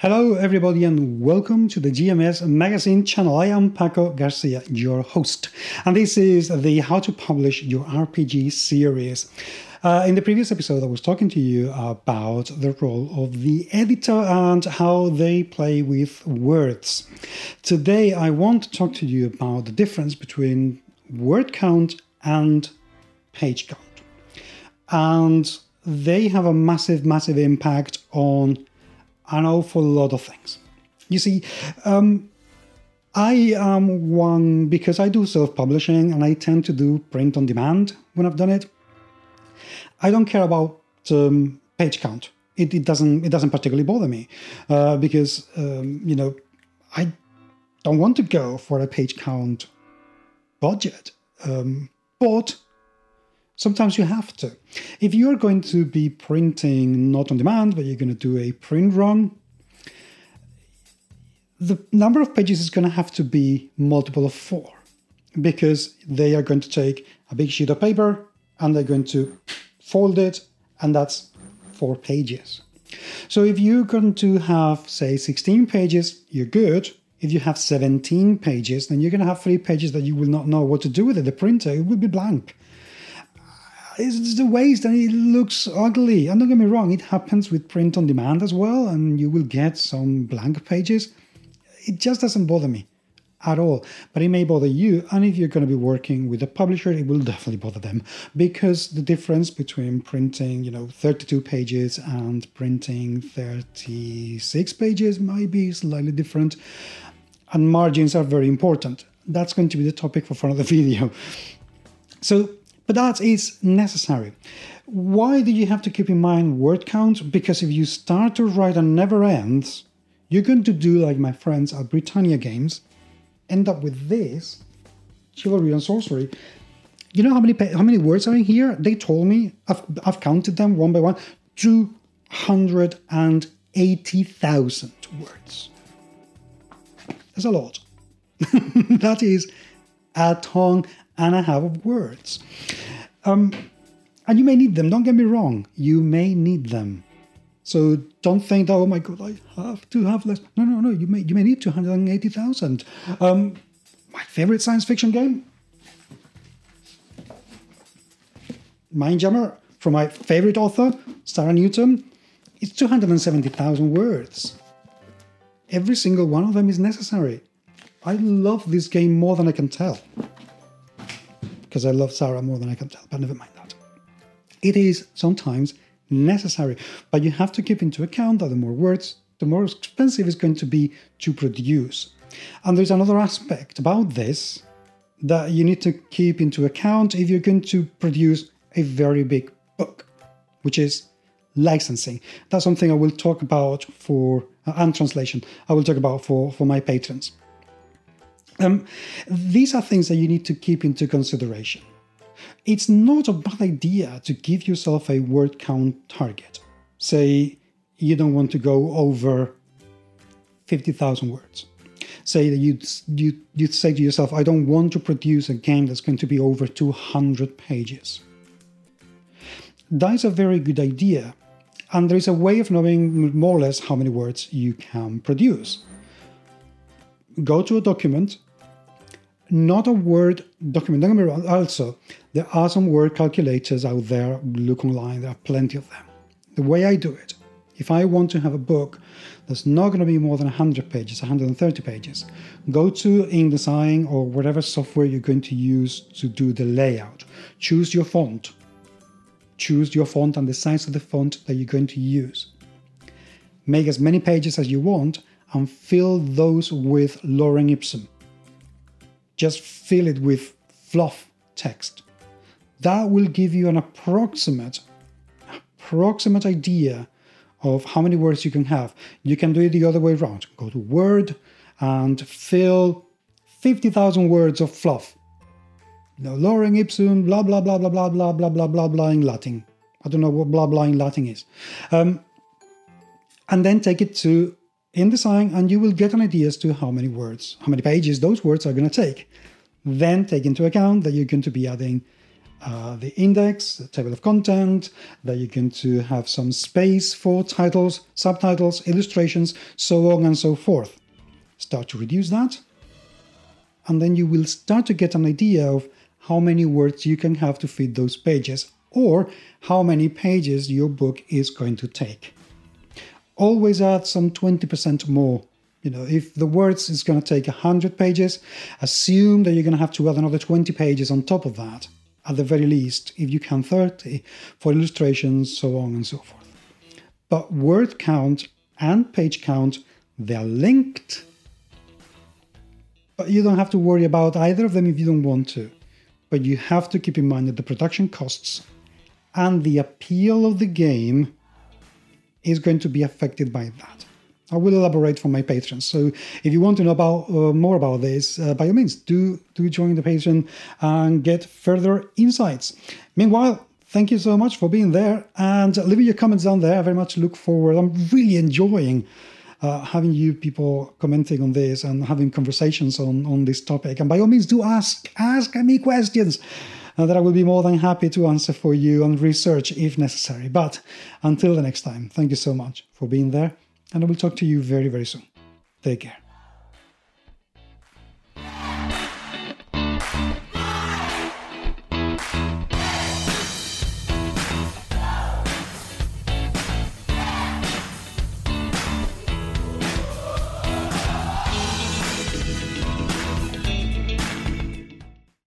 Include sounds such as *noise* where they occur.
Hello, everybody, and welcome to the GMS Magazine channel. I am Paco Garcia, your host, and this is the How to Publish Your RPG series. Uh, in the previous episode, I was talking to you about the role of the editor and how they play with words. Today, I want to talk to you about the difference between word count and page count. And they have a massive, massive impact on an awful lot of things. You see, um, I am one because I do self publishing and I tend to do print on demand when I've done it. I don't care about um, page count. It, it, doesn't it doesn't particularly bother me uh, because um, you know I don't want to go for a page count budget, um, but Sometimes you have to. If you're going to be printing not on demand, but you're going to do a print run, the number of pages is going to have to be multiple of four because they are going to take a big sheet of paper and they're going to fold it, and that's four pages. So if you're going to have, say, 16 pages, you're good. If you have 17 pages, then you're going to have three pages that you will not know what to do with it. The printer it will be blank it's the waste and it looks ugly. And don't get me wrong, it happens with print on demand as well, and you will get some blank pages. It just doesn't bother me at all, but it may bother you. And if you're going to be working with a publisher, it will definitely bother them because the difference between printing, you know, 32 pages and printing 36 pages might be slightly different. And margins are very important. That's going to be the topic for another *laughs* video. So but that is necessary. Why do you have to keep in mind word count? Because if you start to write and never ends, you're going to do like my friends at Britannia Games, end up with this chivalry and sorcery. You know how many how many words are in here? They told me I've I've counted them one by one. Two hundred and eighty thousand words. That's a lot. *laughs* that is a ton and a half of words. Um, and you may need them, don't get me wrong, you may need them. So don't think that, oh my God, I have to have less. No, no, no, you may, you may need 280,000. Um, my favorite science fiction game, Mindjammer, from my favorite author, Sarah Newton, it's 270,000 words. Every single one of them is necessary. I love this game more than I can tell because I love Sarah more than I can tell, but never mind that. It is sometimes necessary, but you have to keep into account that the more words, the more expensive it's going to be to produce. And there's another aspect about this that you need to keep into account if you're going to produce a very big book, which is licensing. That's something I will talk about for uh, and translation. I will talk about for for my patrons. Um, these are things that you need to keep into consideration. It's not a bad idea to give yourself a word count target. Say you don't want to go over 50,000 words. Say that you'd, you, you'd say to yourself, I don't want to produce a game that's going to be over 200 pages. That is a very good idea, and there is a way of knowing more or less how many words you can produce. Go to a document not a word document. Don't get me wrong. Also, there are some word calculators out there. Look online, there are plenty of them. The way I do it, if I want to have a book that's not going to be more than 100 pages, 130 pages, go to InDesign or whatever software you're going to use to do the layout. Choose your font. Choose your font and the size of the font that you're going to use. Make as many pages as you want and fill those with lorem ipsum just fill it with fluff text. That will give you an approximate, approximate idea of how many words you can have. You can do it the other way around. Go to Word and fill 50,000 words of fluff. No lorem ipsum, blah, blah, blah, blah, blah, blah, blah, blah, blah, blah in Latin. I don't know what blah, blah in Latin is. Um, and then take it to InDesign and you will get an idea as to how many words, how many pages those words are going to take. Then take into account that you're going to be adding uh, the index, the table of content, that you're going to have some space for titles, subtitles, illustrations, so on and so forth. Start to reduce that, and then you will start to get an idea of how many words you can have to fit those pages, or how many pages your book is going to take. Always add some 20% more you know, if the words is going to take 100 pages, assume that you're going to have to add another 20 pages on top of that, at the very least, if you can 30, for illustrations, so on and so forth. But word count and page count, they're linked. But you don't have to worry about either of them if you don't want to. But you have to keep in mind that the production costs and the appeal of the game is going to be affected by that. I will elaborate for my patrons. So if you want to know about uh, more about this, uh, by all means, do do join the Patreon and get further insights. Meanwhile, thank you so much for being there and leaving your comments down there. I very much look forward. I'm really enjoying uh, having you people commenting on this and having conversations on on this topic. And by all means, do ask ask me questions. Uh, that I will be more than happy to answer for you and research if necessary. But until the next time, thank you so much for being there and I will talk to you very, very soon. Take care.